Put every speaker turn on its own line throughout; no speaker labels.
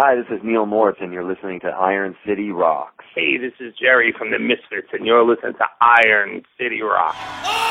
Hi, this is Neal Morse, and you're listening to Iron City Rocks.
Hey, this is Jerry from the Misfits, and you're listening to Iron City Rocks.
Oh!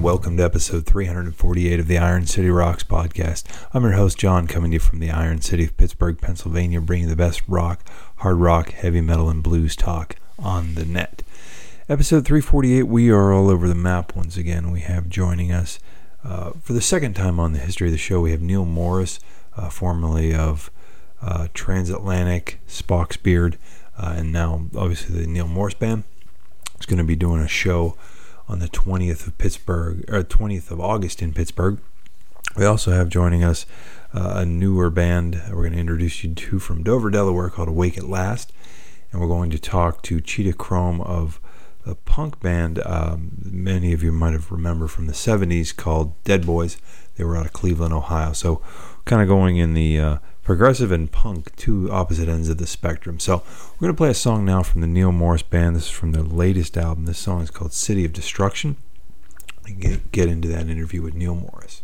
Welcome to episode 348 of the Iron City Rocks podcast. I'm your host John, coming to you from the Iron City of Pittsburgh, Pennsylvania, bringing the best rock, hard rock, heavy metal, and blues talk on the net. Episode 348, we are all over the map once again. We have joining us uh, for the second time on the history of the show. We have Neal Morse, uh, formerly of uh, Transatlantic, Spock's Beard, uh, and now obviously the Neal Morse Band. Is going to be doing a show on the 20th of Pittsburgh, or 20th of August in Pittsburgh. We also have joining us uh, a newer band we're going to introduce you to from Dover, Delaware called Awake at Last. And we're going to talk to Cheetah Chrome of a punk band um, many of you might have remembered from the 70s called Dead Boys. They were out of Cleveland, Ohio. So kind of going in the uh, progressive and punk, two opposite ends of the spectrum. So we're going to play a song now from the Neal Morse Band. This is from their latest album. This song is called City of Destruction. Get, get into that interview with
Neal Morse.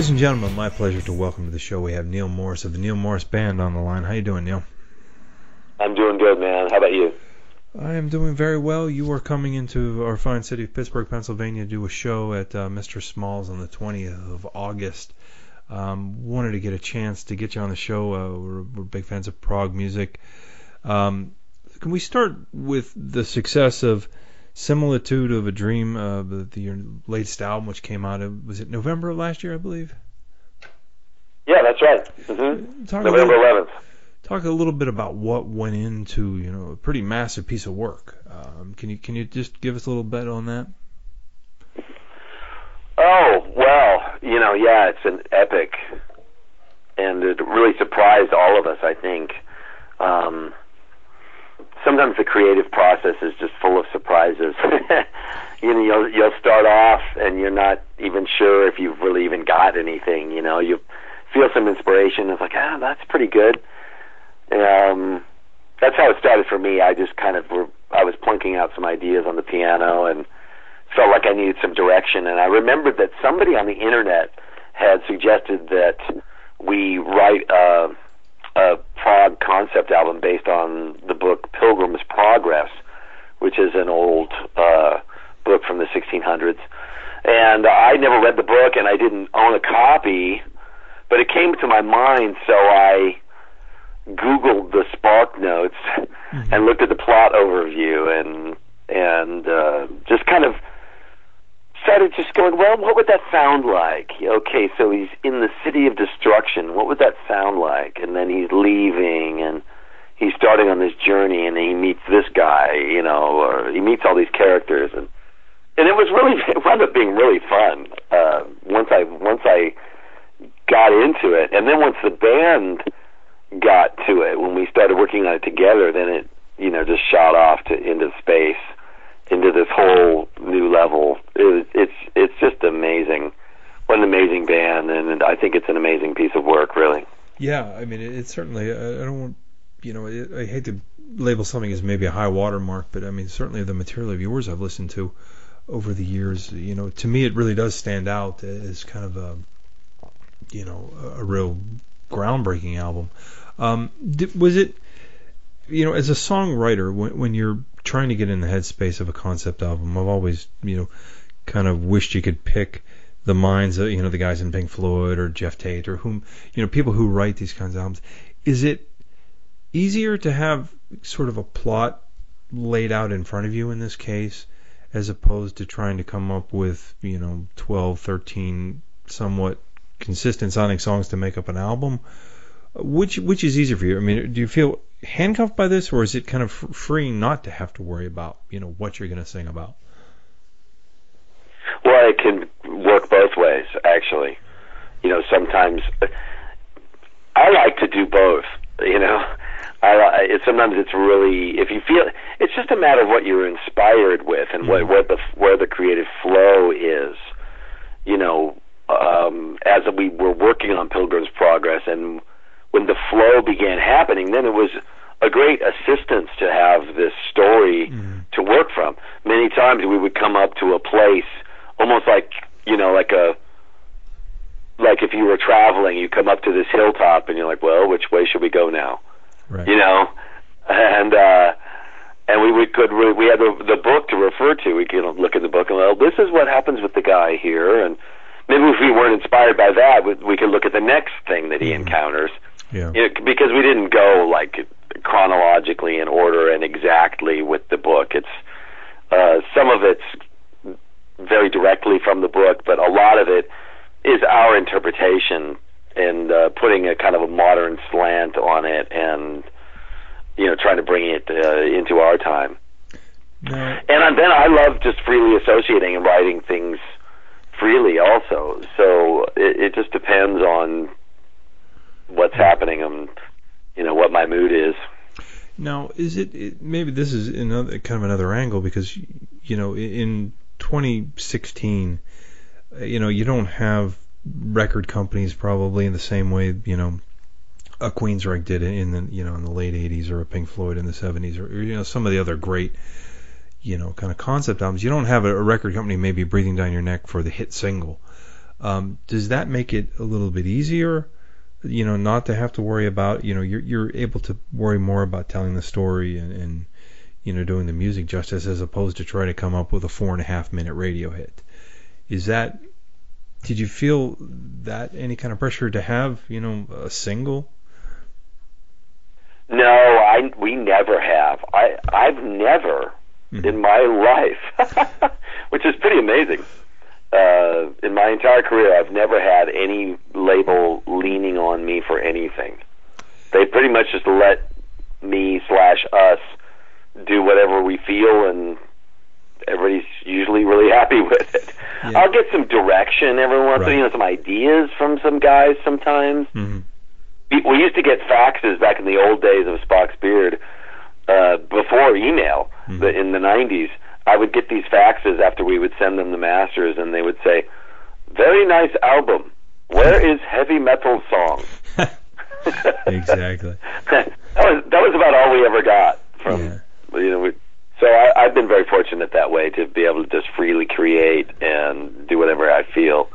Ladies and gentlemen, my pleasure to welcome to the show. We have Neal Morse of the Neal Morse Band on the line. How you doing, Neal?
I'm doing good, man. How about you?
I am doing very well. You are coming into our fine city of Pittsburgh, Pennsylvania, to do a show at uh, Mr. Smalls on the 20th of August. Um, wanted to get a chance to get you on the show. Uh, we're, we're big fans of prog music. Um, can we start with the success of Similitude of a Dream, uh, the, your latest album, which came out? uh, Was it November of last year, I believe?
Yeah, that's right. hmm
Talk a
November
little-
11th.
talk a little bit about what went into you know a pretty massive piece of work. Um, can you can you just give us a little bit on that?
Oh, well, you know, yeah, it's an epic. And it really surprised all of us, I think. Um, sometimes the creative process is just full of surprises. you know, you'll, you'll start off and you're not even sure if you've really even got anything. You know, you feel some inspiration. It's like, ah, that's pretty good. Um, that's how it started for me. I just kind of were, I was plunking out some ideas on the piano and felt like I needed some direction. And I remembered that somebody on the internet had suggested that we write a, a prog concept album based on the book Pilgrim's Progress, which is an old uh, book from the 1600s. And I never read the book, and I didn't own a copy, but it came to my mind, so I Googled the Spark Notes and looked at the plot overview and and uh, just kind of started just going, well, what would that sound like? Okay, so he's in the city of destruction. What would that sound like? And then he's leaving and he's starting on this journey and he meets this guy, you know, or he meets all these characters and and it was really it wound up being really fun. Uh once I once I got into it and then once the band got to it when we started working on it together then it you know just shot off to into space into this whole new level it, it's it's just amazing what an amazing band and, I think it's an amazing piece of work really
Yeah, I mean, it, it's certainly. I, I don't want, you know, it, I hate to label something as maybe a high watermark, but I mean, certainly the material of yours I've listened to over the years, you know, to me it really does stand out as kind of a, you know, a, a real groundbreaking album. Um, did, was it, you know, as a songwriter, when, when you're trying to get in the headspace of a concept album, I've always, you know, kind of wished you could pick the minds of, you know, the guys in Pink Floyd or Geoff Tate or whom, you know, people who write these kinds of albums. Is it easier to have sort of a plot laid out in front of you in this case as opposed to trying to come up with, you know, 12, 13 somewhat consistent sounding songs to make up an album? Which which is easier for you? I mean, do you feel handcuffed by this, or is it kind of freeing not to have to worry about, you know, what you're going to sing about?
Well, it can work both ways, actually. You know, sometimes I like to do both. You know, I it, sometimes it's really if you feel it's just a matter of what you're inspired with and what what the where the creative flow is. You know, um, as we were working on Pilgrim's Progress and when the flow began happening, then it was a great assistance to have this story to work from. Many times we would come up to a place almost like you know like a like if you were traveling you come up to this hilltop and you're like well which way should we go now?
Right.
you know? And uh and we, we could re- we had the, the book to refer to. We could look at the book and well this is what happens with the guy here. And maybe if we weren't inspired by that we, we could look at the next thing that he encounters
Yeah.
you know, because we didn't go like chronologically in order and exactly with the book. It's uh, some of it's very directly from the book, but a lot of it is our interpretation and uh, putting a kind of a modern slant on it, and you know, trying to bring it uh, into our time.
Now,
And then I love just freely associating and writing things freely also. So it, it just depends on what's happening and you know what my mood is.
Now, is it, it maybe this is another kind of another angle because you know in 2016, uh, you know you don't have record companies probably in the same way you know a Queensryche did in the you know in the late 80s or a Pink Floyd in the 70s or, you know some of the other great you know kind of concept albums. You don't have a record company maybe breathing down your neck for the hit single. Um, does that make it a little bit easier? You know, not to have to worry about, you know, you're you're able to worry more about telling the story and, and you know, doing the music justice as opposed to trying to come up with a four and a half minute radio hit. Is that did you feel that any kind of pressure to have, you know, a single?
No, I we never have. I I've never
Mhm.
in my life, which is pretty amazing. Uh, in my entire career, I've never had any label leaning on me for anything. They pretty much just let me slash us do whatever we feel, and everybody's usually really happy with it.
Yeah.
I'll get some direction every once, in a
Right.
you know, some ideas from some guys sometimes
Mm-hmm.
we, we used to get faxes back in the old days of Spock's Beard uh, before email
Mhm.
the, in the 90s. I would get these faxes after we would send them the masters, and they would say, "Very nice album. Where is heavy metal song?"
Exactly.
that was that was about all we ever got from
Yeah.
you know. We, so I, I've been very fortunate that way to be able to just freely create and do whatever I feel.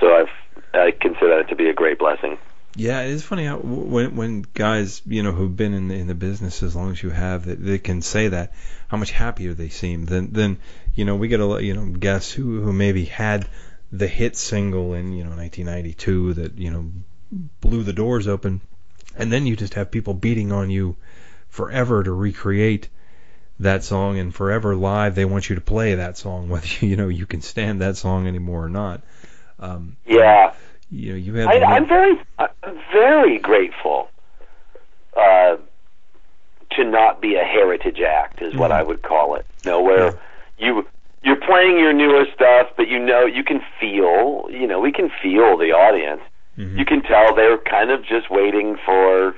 So I've I consider that to be a great blessing.
Yeah, it's funny how when when guys you know who've been in the, in the business as long as you have that they can say that how much happier they seem. Than than you know we get a you know guests who who maybe had the hit single in you know 1992 that you know blew the doors open. And then you just have people beating on you forever to recreate that song and forever live they want you to play that song whether you know you can stand that song anymore or not. Um
Yeah.
You know you have
I, I'm very, I'm very grateful uh, to not be a heritage act, is what
Mhm.
I would call it. You know, where you you're playing your newer stuff, but you know you can feel, you know, we can feel the audience.
Mhm.
You can tell they're kind of just waiting for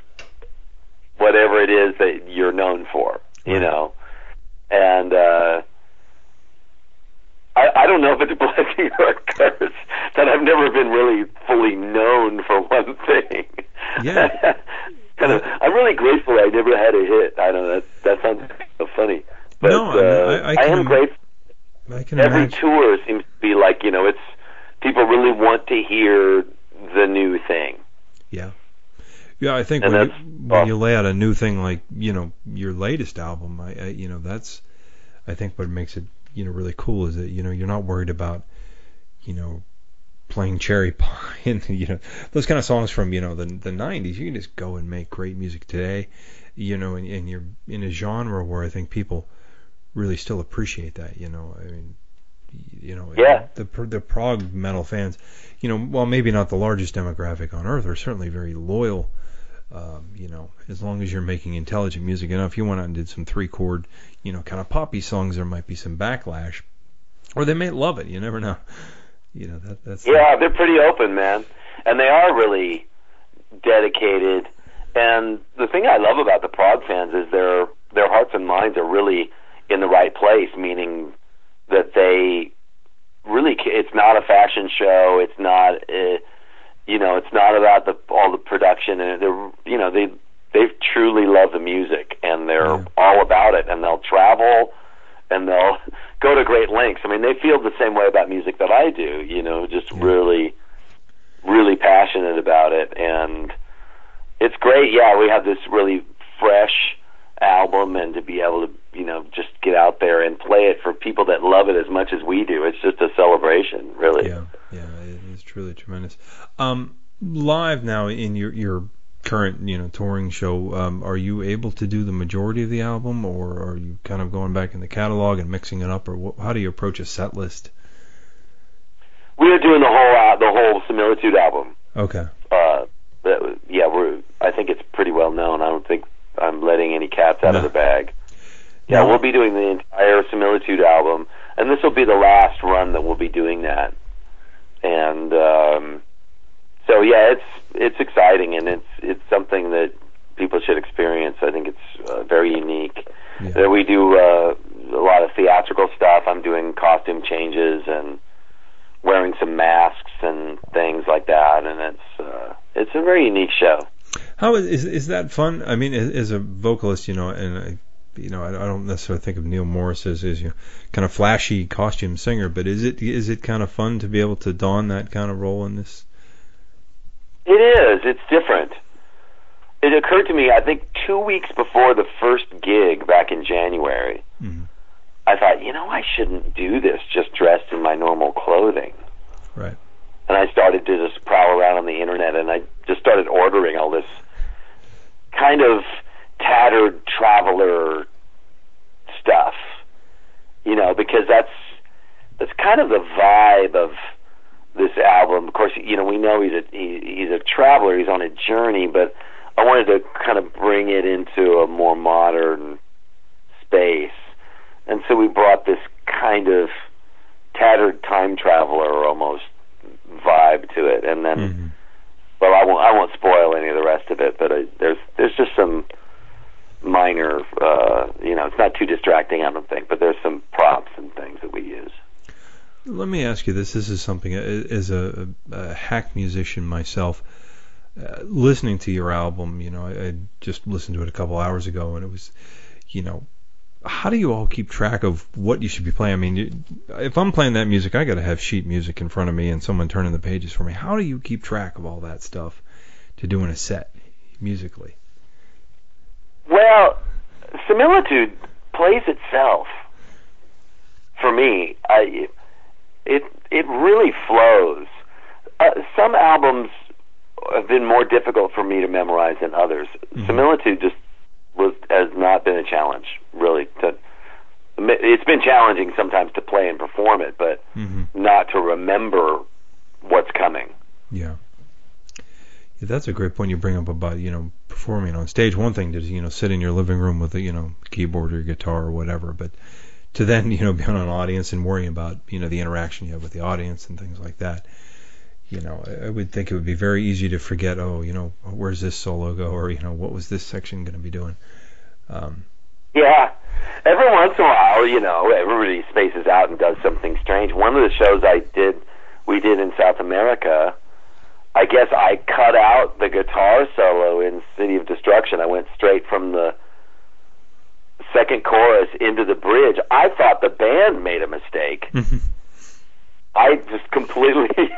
whatever it is that you're known for, you
Right.
know, and. uh I, I don't know if it's a blessing or a curse that I've never been really fully known for one thing.
Yeah.
kind of. I'm really grateful I never had a hit. I don't know. That that sounds so funny. But
No, I
uh,
I- I can-
am grateful.
I can
Every
imagine.
tour seems to be like you know, it's people really want to hear the new thing.
Yeah. Yeah, I think
And
when you, when you lay out a new thing like you know your latest album, I, I you know that's I think what makes it you know really cool is that you know you're not worried about you know playing cherry pie and you know those kind of songs from you know the the 90s. You can just go and make great music today, you know, and, and you're in a genre where I think people really still appreciate that. You know, I mean, you know,
Yeah.
the the prog metal fans, you know, while maybe not the largest demographic on earth, are certainly very loyal. Um, you know, as long as you're making intelligent music enough, you went out and did some three chord, you know, kind of poppy songs, there might be some backlash, or they may love it. You never know. You know that that's
Yeah, they're pretty open, man, and they are really dedicated. And the thing I love about the prog fans is their their hearts and minds are really in the right place, meaning that they really it's not a fashion show. It's not, uh, you know, it's not about the all the production, and they're you know they they truly love the music and they're
Yeah.
all about it, and they'll travel and they'll go to great lengths. I mean, they feel the same way about music that I do. You know, just
Yeah.
really, really passionate about it, and it's great. Yeah, we have this really fresh album, and to be able to, you know, just get out there and play it for people that love it as much as we do. It's just a celebration, really.
Yeah, yeah, truly tremendous. Um, live now in your your current you know touring show, um, are you able to do the majority of the album, or are you kind of going back in the catalog and mixing it up, or wh- how do you approach a set list?
We are doing the whole uh, the whole Similitude album.
Okay,
Uh, that, yeah, we're. I think it's pretty well known. I don't think I'm letting any cats out
No.
of the bag. Yeah,
No.
we'll be doing the entire Similitude album, and this will be the last run that we'll be doing that. And um, so, yeah, it's it's exciting, and it's it's something that people should experience. I think it's uh, very unique.
Yeah.
Uh, we do uh, a lot of theatrical stuff. I'm doing costume changes and wearing some masks and things like that, and it's uh, it's a very unique show.
how is is, is that fun? I mean, as, as a vocalist, you know, and I, you know, I, I don't necessarily think of Neal Morse as as you know, kind of flashy costume singer, but is it is it kind of fun to be able to don that kind of role in this?
It is. It's different. It occurred to me, I think, two weeks before the first gig back in January.
Mhm.
I thought, you know, I shouldn't do this just dressed in my normal clothing.
Right.
And I started to just prowl around on the internet, and I just started ordering all this kind of tattered traveler stuff. You know, because that's that's kind of the vibe of this album. Of course, you know, we know he's a he, he's a traveler. He's on a journey, but I wanted to kind of bring it into a more modern space, and so we brought this kind of tattered time traveler almost vibe to it, and then
hmm
well, I won't I won't spoil any of the rest of it, but I, there's there's just some minor, uh, you know, it's not too distracting, I don't think, but there's some props and things that we use.
Let me ask you this. This is something, as a, a hack musician myself, uh, listening to your album, you know, I, I just listened to it a couple hours ago, and it was, you know, how do you all keep track of what you should be playing? I mean, you, if I'm playing that music, I got to have sheet music in front of me and someone turning the pages for me. How do you keep track of all that stuff to doing a set musically?
Well, similitude plays itself. For me, I it it really flows. Uh, some albums have been more difficult for me to memorize than others.
Mhm.
Similitude just was has not been a challenge really. To it's been challenging sometimes to play and perform it, but
hmm
not to remember what's coming.
Yeah. That's a great point you bring up about you know performing on stage. One thing to you know sit in your living room with a you know keyboard or guitar or whatever, but to then you know be on an audience and worrying about you know the interaction you have with the audience and things like that. You know, I would think it would be very easy to forget. Oh, you know, where's this solo go, or you know, what was this section going to be doing? Um,
Yeah, every once in a while, you know, everybody spaces out and does something strange. One of the shows I did, we did in South America. I guess I cut out the guitar solo in City of Destruction. I went straight from the second chorus into the bridge. I thought the band made a mistake. Mm-hmm. I just completely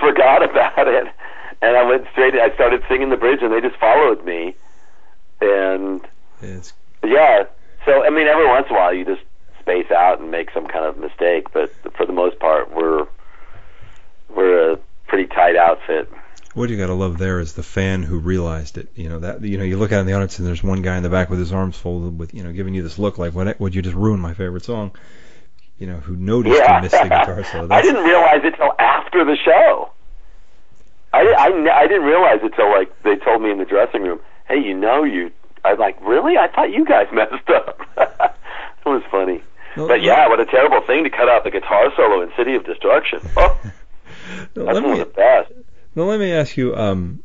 forgot about it, and I went straight. I started singing the bridge, and they just followed me. And
It's
yeah, so I mean, every once in a while, you just space out and make some kind of mistake, but for the most part, we're we're a pretty tight outfit.
what you got to love there is the fan who realized it. You know that you know you look out in the audience and there's one guy in the back with his arms folded, with you know giving you this look like, "What? Would you just ruin my favorite song?" You know, who noticed
Yeah,
you missed the guitar solo.
I didn't realize it till after the show. I, I, I didn't realize it till like they told me in the dressing room, "Hey, you know you." I'm like, "Really? I thought you guys messed up." it was funny.
No,
But yeah, what a terrible thing to cut out the guitar solo in City of Destruction. Oh,
no,
that's
let
one
me
of the best.
now let me ask you, um,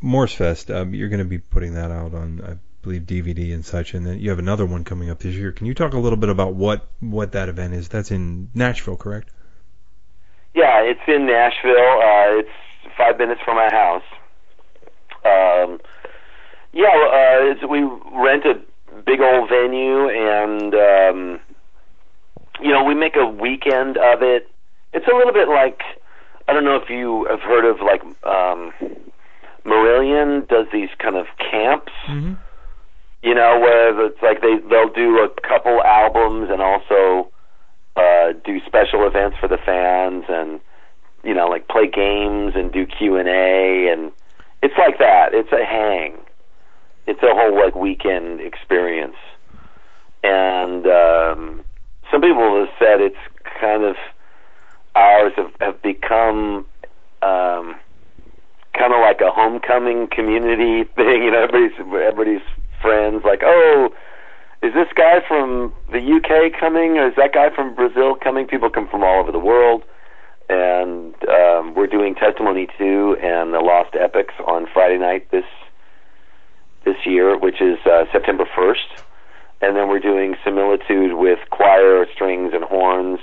Morse Fest. Um, you're going to be putting that out on, I believe, DVD and such, and then you have another one coming up this year. Can you talk a little bit about what what that event is? That's in Nashville, correct?
Yeah, it's in Nashville. Uh, it's five minutes from my house. Um, yeah, uh, it's, we rent a big old venue, and um, you know we make a weekend of it. It's a little bit like I don't know if you have heard of like um, Marillion does these kind of camps
Mm-hmm.
you know, where it's like they they'll do a couple albums and also uh, do special events for the fans and you know like play games and do Q and A and it's like that. It's a hang. It's a whole like weekend experience. And um, some people have said it's kind of ours have, have become um, kind of like a homecoming community thing. You know, everybody's everybody's friends like, oh, is this guy from the UK coming, or is that guy from Brazil coming? People come from all over the world, and um, we're doing Testimony Two and the Lost Epics on Friday night this this year, which is uh, September first, and then we're doing Similitude with choir, strings, and horns.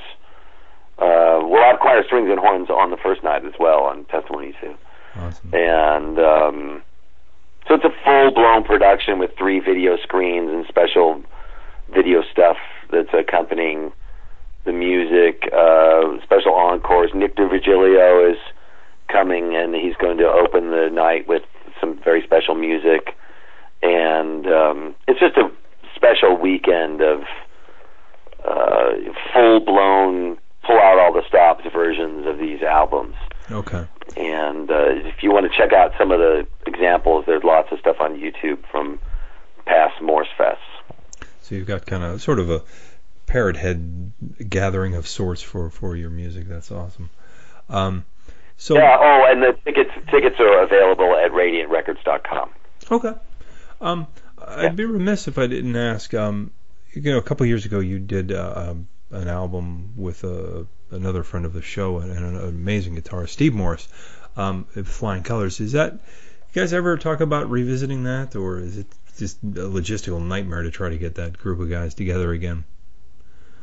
Uh, we'll have choir, strings, and horns on the first night as well on Testimony Two
Awesome.
and um, so it's a full blown production with three video screens and special video stuff that's accompanying the music. Uh, special encores. Nick D'Virgilio is coming, and he's going to open the night with some very special music, and um, it's just a special weekend of uh, full blown pull out all the stops versions of these albums.
Okay.
And uh, if you want to check out some of the examples, there's lots of stuff on YouTube from past Morse Fests.
So you've got kind of sort of a parrot head gathering of sorts for for your music. That's awesome. Um, so
Yeah. Oh, and the tickets tickets are available at RadiantRecords.com.
okay. Um, I'd be remiss if I didn't ask. Um, you know, a couple years ago you did uh, um, an album with uh, another friend of the show and an amazing guitarist, Steve Morse, um, Flying Colors. Is that you guys ever talk about revisiting that, or is it just a logistical nightmare to try to get that group of guys together again?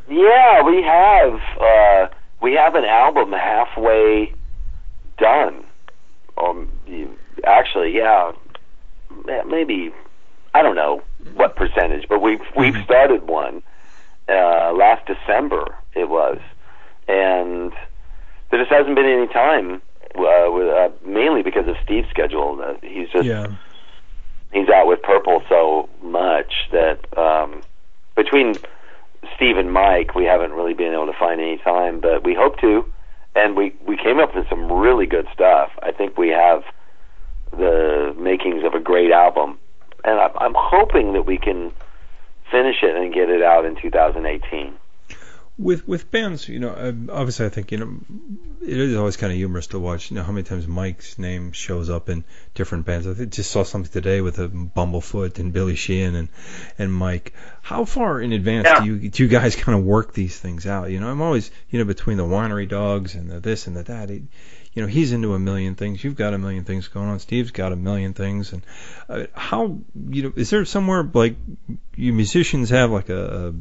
Yeah, we have uh, we have an album halfway done. Um, you- actually, yeah, maybe I don't know what percentage, but we've we've started one uh, last December. It was, and there just hasn't been any time. Uh, with, uh, mainly because of Steve's schedule. Uh, he's just
Yeah.
he's out with Purple so much that um, between Steve and Mike, we haven't really been able to find any time, but we hope to. And we we came up with some really good stuff. I think we have the makings of a great album, and I'm, I'm hoping that we can finish it and get it out in 2018.
with with bands, you know, uh, obviously I think you know it is always kind of humorous to watch. You know how many times Mike's name shows up in different bands. I just saw something today with a Bumblefoot and Billy Sheehan and and Mike. How far in advance
Yeah.
do you do you guys kind of work these things out? You know, I'm always you know between the winery dogs and the this and the that. It, you know he's into a million things. You've got a million things going on. Steve's got a million things. And uh, how you know is there somewhere like you musicians have like a,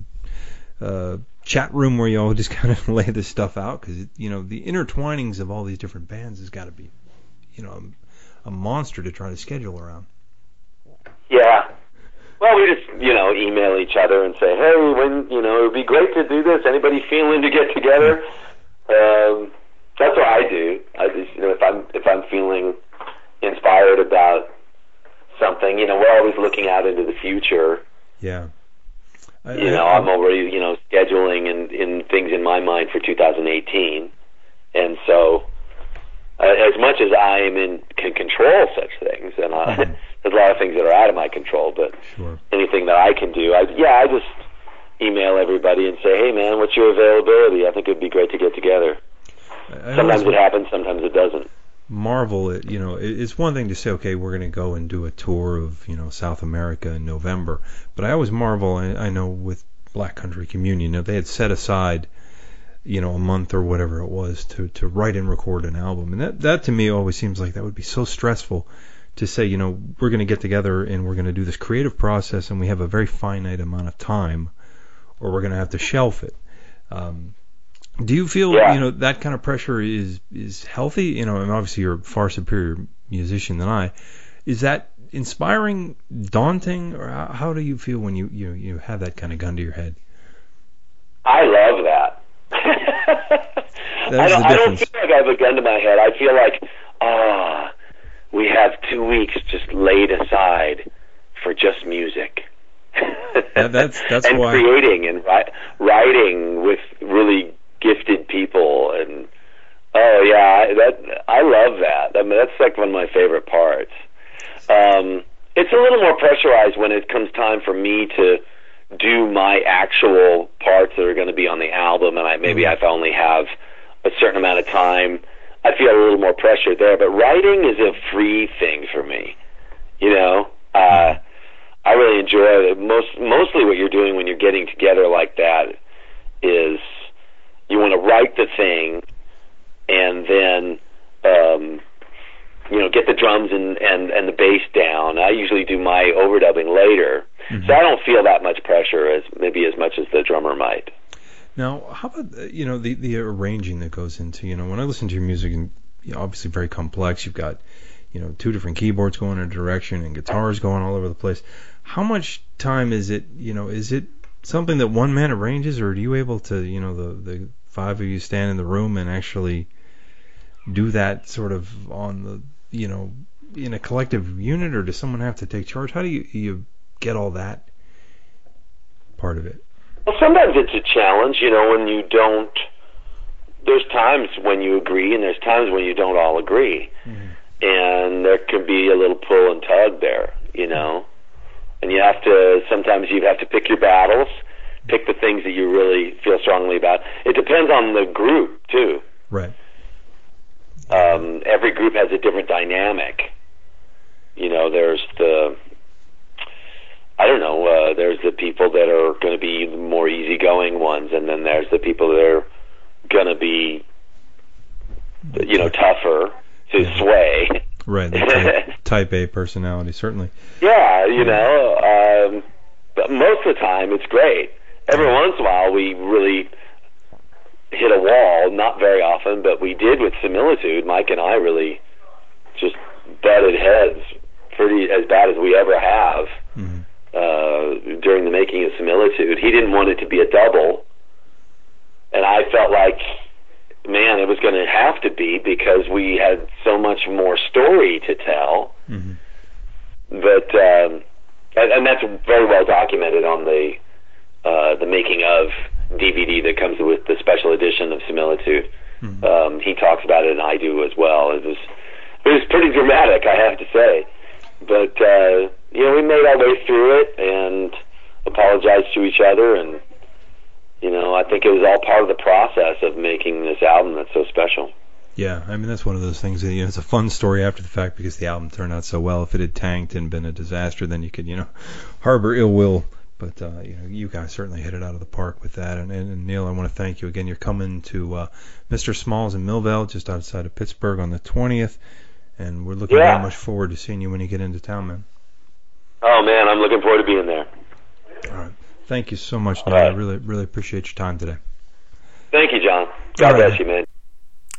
a, chat room where you all just kind of lay this stuff out because you know the intertwinings of all these different bands has got to be you know a, a monster to try to schedule around.
Yeah. Well, we just you know email each other and say, hey, when you know it would be great to do this. Anybody feeling to get together? Um, that's what I do. I just you know if I'm if I'm feeling inspired about something, you know, we're always looking out into the future.
Yeah. I,
You know, I'm already you know scheduling and in things in my mind for 2018, and so uh, as much as I am in can control such things, and I,
Mhm.
there's a lot of things that are out of my control, but
sure.
anything that I can do, I yeah, I just email everybody and say, hey man, what's your availability? I think it'd be great to get together.
I, I
Sometimes
always
it happens, sometimes it doesn't.
marvel at you know it- it's one thing to say okay we're going to go and do a tour of you know South America in November, but I always marvel. I, I know with Black Country Communion, you know, they had set aside you know a month or whatever it was to to write and record an album, and that that to me always seems like that would be so stressful to say you know we're going to get together and we're going to do this creative process and we have a very finite amount of time, or we're going to have to shelf it. Um, do you feel
Yeah.
you know that kind of pressure is is healthy? You know, and obviously you're far superior musician than I. Is that inspiring, daunting, or how, how do you feel when you you you have that kind of gun to your head?
I love that. I don't, I don't feel like I have a gun to my head. I feel like, ah, we have two weeks just laid aside for just music.
That- that's- that's
and
why-
creating and ri- writing with really gifted people and oh yeah, that I love that. I mean, that's like one of my favorite parts. Um, it's a little more pressurized when it comes time for me to do my actual parts that are going to be on the album, and I maybe
Mhm.
I only have a certain amount of time. I feel a little more pressure there, but writing is a free thing for me. You know, uh, I really enjoy it. Most mostly what you're doing when you're getting together like that is you want to write the thing, and then um, you know get the drums and and and the bass down. I usually do my overdubbing later,
Mhm.
so I don't feel that much pressure as maybe as much as the drummer might.
Now, how about uh, you know the the arranging that goes into you know when I listen to your music and you know, obviously very complex. You've got you know two different keyboards going in a direction and guitars going all over the place. How much time is it? You know, is it something that one man arranges, or are you able to you know the the five of you stand in the room and actually do that sort of on the you know in a collective unit, or does someone have to take charge? How do you you get all that part of it?
Well, sometimes it's a challenge, you know, when you don't. There's times when you agree, and there's times when you don't all agree, mm-hmm. and there can be a little pull and tug there, you know. And you have to. Sometimes you have to pick your battles, pick the things that you really feel strongly about. It depends on the group too.
Right.
Um, every group has a different dynamic. You know, there's the I don't know. Uh, there's the people that are going to be the more easygoing ones, and then there's the people that are going to be, you know, tougher to
Yeah.
sway.
Right. The type, type A personality, certainly.
Yeah, you know, um, but most of the time it's great. Every once in a while we really hit a wall, not very often, but we did with similitude. Mike and I really just butted heads pretty as bad as we ever have
hmm
uh, during the making of similitude. He didn't want it to be a double, and I felt like, man, it was going to have to be because we had so much more story to tell
hmm
but um, and, and that's very well documented on the uh, the making of DVD that comes with the special edition of Similitude.
Mhm.
Um, he talks about it, and I do as well. It was it was pretty dramatic, I have to say. But uh, you know, we made our way through it and apologized to each other, and you know, I think it was all part of the process of making this album that's so special.
Yeah, I mean that's one of those things that you know it's a fun story after the fact because the album turned out so well. If it had tanked and been a disaster, then you could you know harbor ill will. But uh, you know, you guys certainly hit it out of the park with that. And, and, and Neal, I want to thank you again. You're coming to uh, Mr. Smalls in Millvale, just outside of Pittsburgh, on the 20th, and we're looking
Yeah.
very much forward to seeing you when you get into town, man.
Oh man, I'm looking forward to being there.
All right. Thank you so much, Neal. I really, really appreciate your time today.
Thank you, John. God
right.
bless you, man.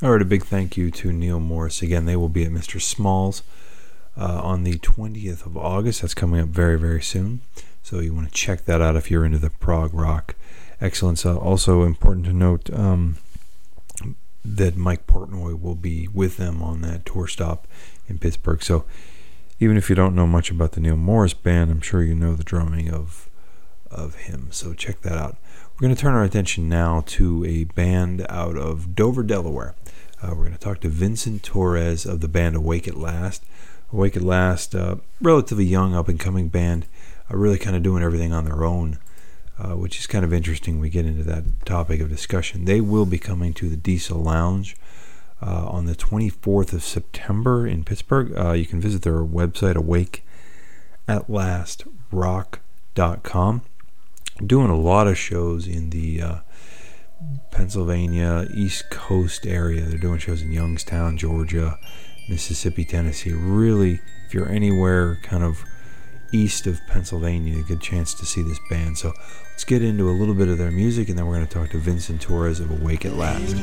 All right, a big thank you to Neal Morse. Again, they will be at Mr. Smalls uh, on the 20th of August. That's coming up very, very soon. So you want to check that out if you're into the prog rock excellence. Uh, also important to note um, that Mike Portnoy will be with them on that tour stop in Pittsburgh. So even if you don't know much about the Neal Morse band, I'm sure you know the drumming of of him. So check that out. We're going to turn our attention now to a band out of Dover, Delaware. Uh, we're going to talk to Vincent Torres of the band Awake at Last. Awake at Last, uh, relatively young, up and coming band, uh, really kind of doing everything on their own, uh, which is kind of interesting. We get into that topic of discussion. They will be coming to the Diesel Lounge uh, on the 24th of September in Pittsburgh. Uh, you can visit their website, awakeatlastrock.com. Doing a lot of shows in the uh, Pennsylvania East Coast area. They're doing shows in Youngstown, Georgia, Mississippi, Tennessee. Really, if you're anywhere kind of east of Pennsylvania, a good chance to see this band. So let's get into a little bit of their music, and then we're going to talk to Vincent Torres of Awake at Last.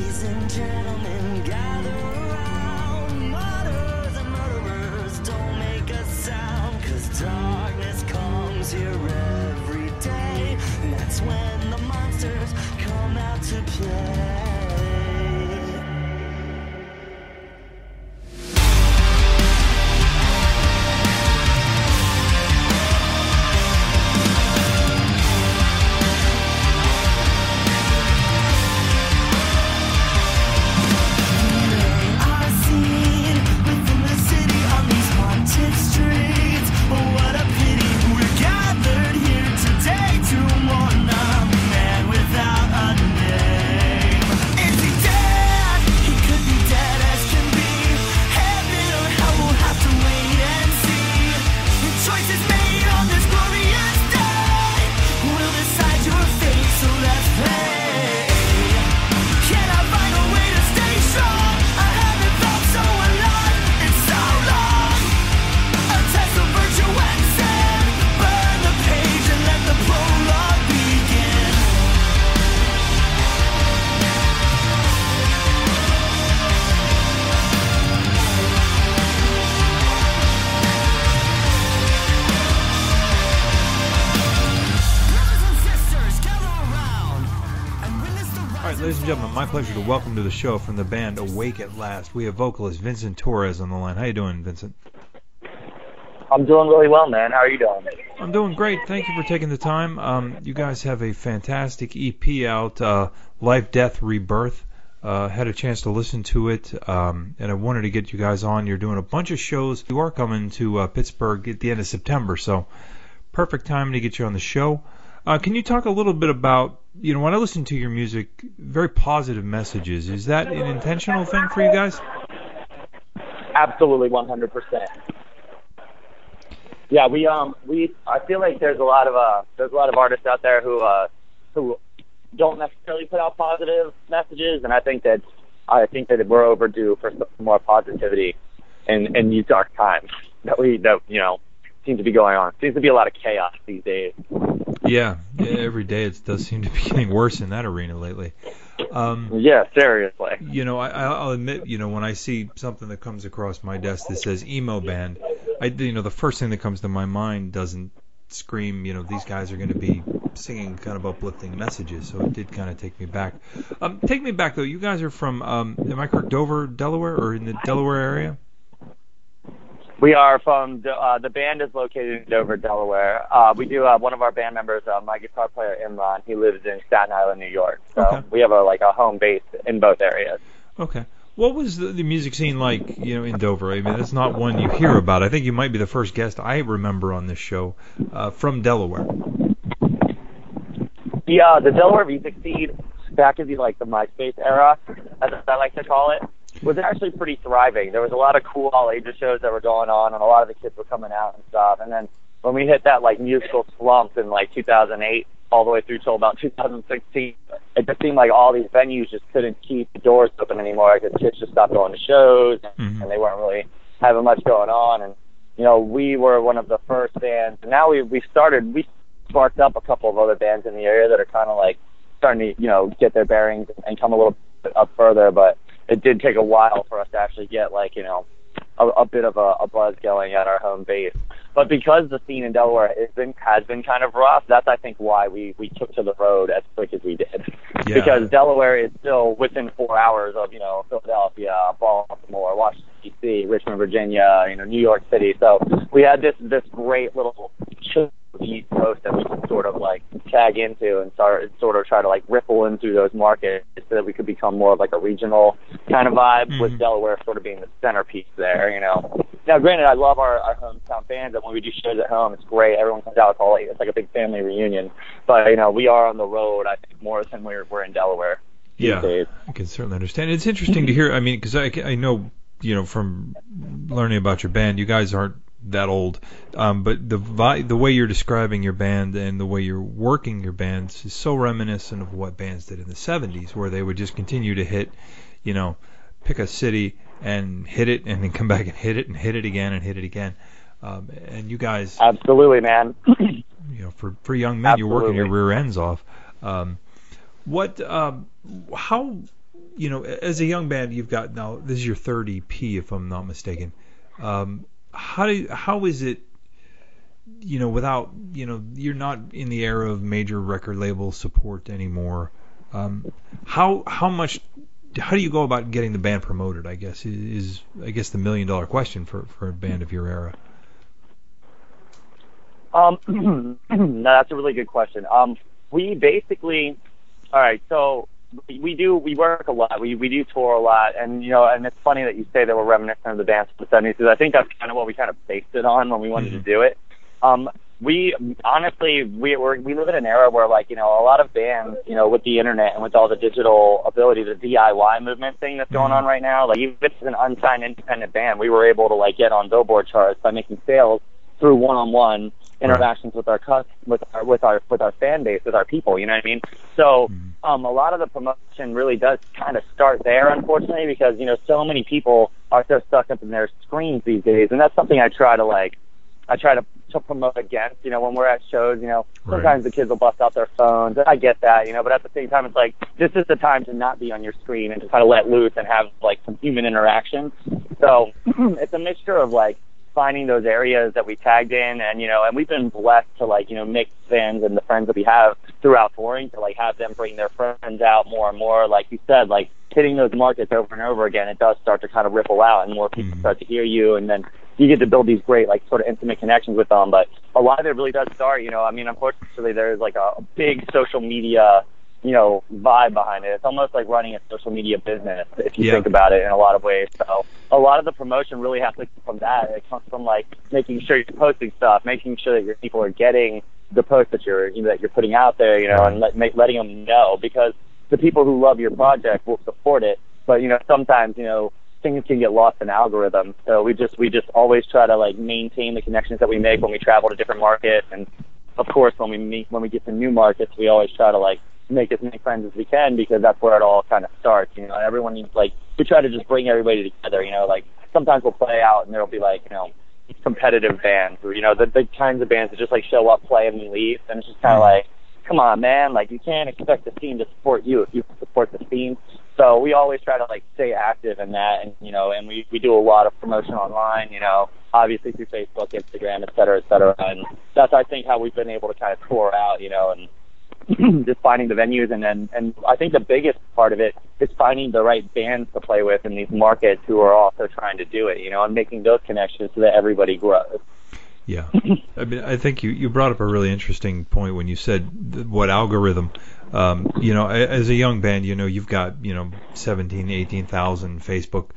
Ladies and gentlemen,
my pleasure to welcome to the show from the band Awake at Last. We have vocalist Vincent Torres on the line. How you doing, Vincent?
I'm doing really well, man. How are you doing?
I'm doing great. Thank you for taking the time. Um, you guys have a fantastic EP out, uh, Life, Death, Rebirth. Uh, had a chance to listen to it, um, and I wanted to get you guys on. You're doing a bunch of shows. You are coming to uh, Pittsburgh at the end of September, so perfect time to get you on the show. Uh, can you talk a little bit about, you know, when I listen to your music, very positive messages. Is that an intentional thing for you guys?
Absolutely, 100%. Yeah, we um we I feel like there's a lot of uh there's a lot of artists out there who uh who don't necessarily put out positive messages, and I think that I think that we're overdue for some more positivity in in these dark times that we that you know seem to be going on. Seems to be a lot of chaos these days.
Yeah, yeah, every day it does seem to be getting worse in that arena lately. Um,
Yeah, seriously.
you know, I, I'll admit, you know, when I see something that comes across my desk that says emo band, I, you know, the first thing that comes to my mind doesn't scream, you know, these guys are going to be singing kind of uplifting messages. So it did kind of take me back. Um, take me back though. You guys are from, um, am I correct, Dover, Delaware, or in the Delaware area?
We are from uh, the band is located in Dover, Delaware. Uh, we do uh, one of our band members, uh, my guitar player Imran. He lives in Staten Island, New York. So
Okay.
we have a like a home base in both areas.
Okay. What was the, the music scene like, you know, in Dover? I mean, that's not one you hear about. I think you might be the first guest I remember on this show uh, from Delaware.
The uh, the Delaware music scene back in the like the MySpace era, as I like to call it, was actually pretty thriving. There was a lot of cool all ages shows that were going on, and a lot of the kids were coming out and stuff. And then when we hit that like musical slump in like 2008 all the way through till about 2016, it just seemed like all these venues just couldn't keep the doors open anymore because kids just stopped going to shows
Mhm.
and they weren't really having much going on. And you know, we were one of the first bands. And now we we started we sparked up a couple of other bands in the area that are kind of like starting to you know get their bearings and come a little bit up further. But it did take a while for us to actually get like you know a, a bit of a, a buzz going at our home base. But because the scene in Delaware has been has been kind of rough, that's I think why we we took to the road as quick as we did.
Yeah.
Because Delaware is still within four hours of you know Philadelphia, Baltimore, Washington D.C., Richmond, Virginia, you know New York City. So we had this this great little chunk of the East Coast that we could sort of like tag into and start sort of try to like ripple in through those markets so that we could become more of like a regional kind of vibe
Mhm.
with Delaware sort of being the centerpiece there, you know. Now granted I love our, our hometown bands and when we do shows at home it's great. Everyone comes out, it's all it's like a big family reunion. But, you know, we are on the road I think more than we're we're in Delaware
Yeah.
days.
I can certainly understand. It's interesting to hear. I mean, because I, I know, you know, from learning about your band, you guys aren't that old, um, but the vi- the way you're describing your band and the way you're working your bands is so reminiscent of what bands did in the '70s, where they would just continue to hit, you know, pick a city and hit it, and then come back and hit it and hit it again and hit it again. Um, and you guys,
Absolutely, man.
you know, for for young men, you're working your rear ends off. Um, what, um, how, you know, as a young band, you've got now this is your third EP, if I'm not mistaken. Um, how do how is it, you know, without you know, you're not in the era of major record label support anymore. Um, how how much how do you go about getting the band promoted? I guess is, I guess the million dollar question for for a band of your era.
Um, no, that's a really good question. Um, we basically, all right. So we, do we work a lot. We we do tour a lot, and you know, and it's funny that you say that we're reminiscent of the bands from the '70s because I think that's kind of what we kind of based it on when we wanted to do it. Um, we honestly we we're, we live in an era where like you know a lot of bands you know with the internet and with all the digital ability the DIY movement thing that's going on right now like even if it's an unsigned independent band we were able to like get on Billboard charts by making sales through one-on-one interactions with our cus- with our with our with our fan base with our people you know what I mean so um a lot of the promotion really does kind of start there unfortunately because you know so many people are so stuck up in their screens these days and that's something I try to like I try to, to promote against. You know, when we're at shows, you know,
Right.
sometimes the kids will bust out their phones. I get that, you know, but at the same time, it's like this is the time to not be on your screen and to kind of let loose and have like some human interaction. So it's a mixture of like finding those areas that we tagged in, and you know, and we've been blessed to like you know mix fans and the friends that we have throughout touring to like have them bring their friends out more and more. Like you said, like hitting those markets over and over again, it does start to kind of ripple out, and more people
Mhm.
start to hear you, and then you get to build these great like sort of intimate connections with them. But a lot of it really does start, you know. I mean, unfortunately, there's like a big social media, you know, vibe behind it. It's almost like running a social media business if you
Yeah.
think about it in a lot of ways. So a lot of the promotion really has to come from that. It comes from like making sure you're posting stuff, making sure that your people are getting the post that you're you know, that you're putting out there, you know, and let, make, letting them know because the people who love your project will support it. But you know, sometimes you know things can get lost in algorithms. So we just we just always try to like maintain the connections that we make when we travel to different markets, and of course when we meet when we get to new markets, we always try to like make as many friends as we can because that's where it all kind of starts. You know, everyone needs like we try to just bring everybody together. You know, like sometimes we'll play out and there'll be like you know competitive bands or you know the the kinds of bands that just like show up, play, and leave, and it's just kind of mm-hmm. like come on, man, like you can't expect the scene to support you if you support the scene. So we always try to like stay active in that, and you know, and we we do a lot of promotion online, you know, obviously through Facebook, Instagram, et cetera, et cetera, and that's I think how we've been able to kind of tour out, you know, and just finding the venues, and then and I think the biggest part of it is finding the right bands to play with in these markets who are also trying to do it, you know, and making those connections so that everybody grows.
Yeah, I mean, I think you you brought up a really interesting point when you said what algorithm. Um, you know, as a young band, you know, you've got you know 17, 18,000 Facebook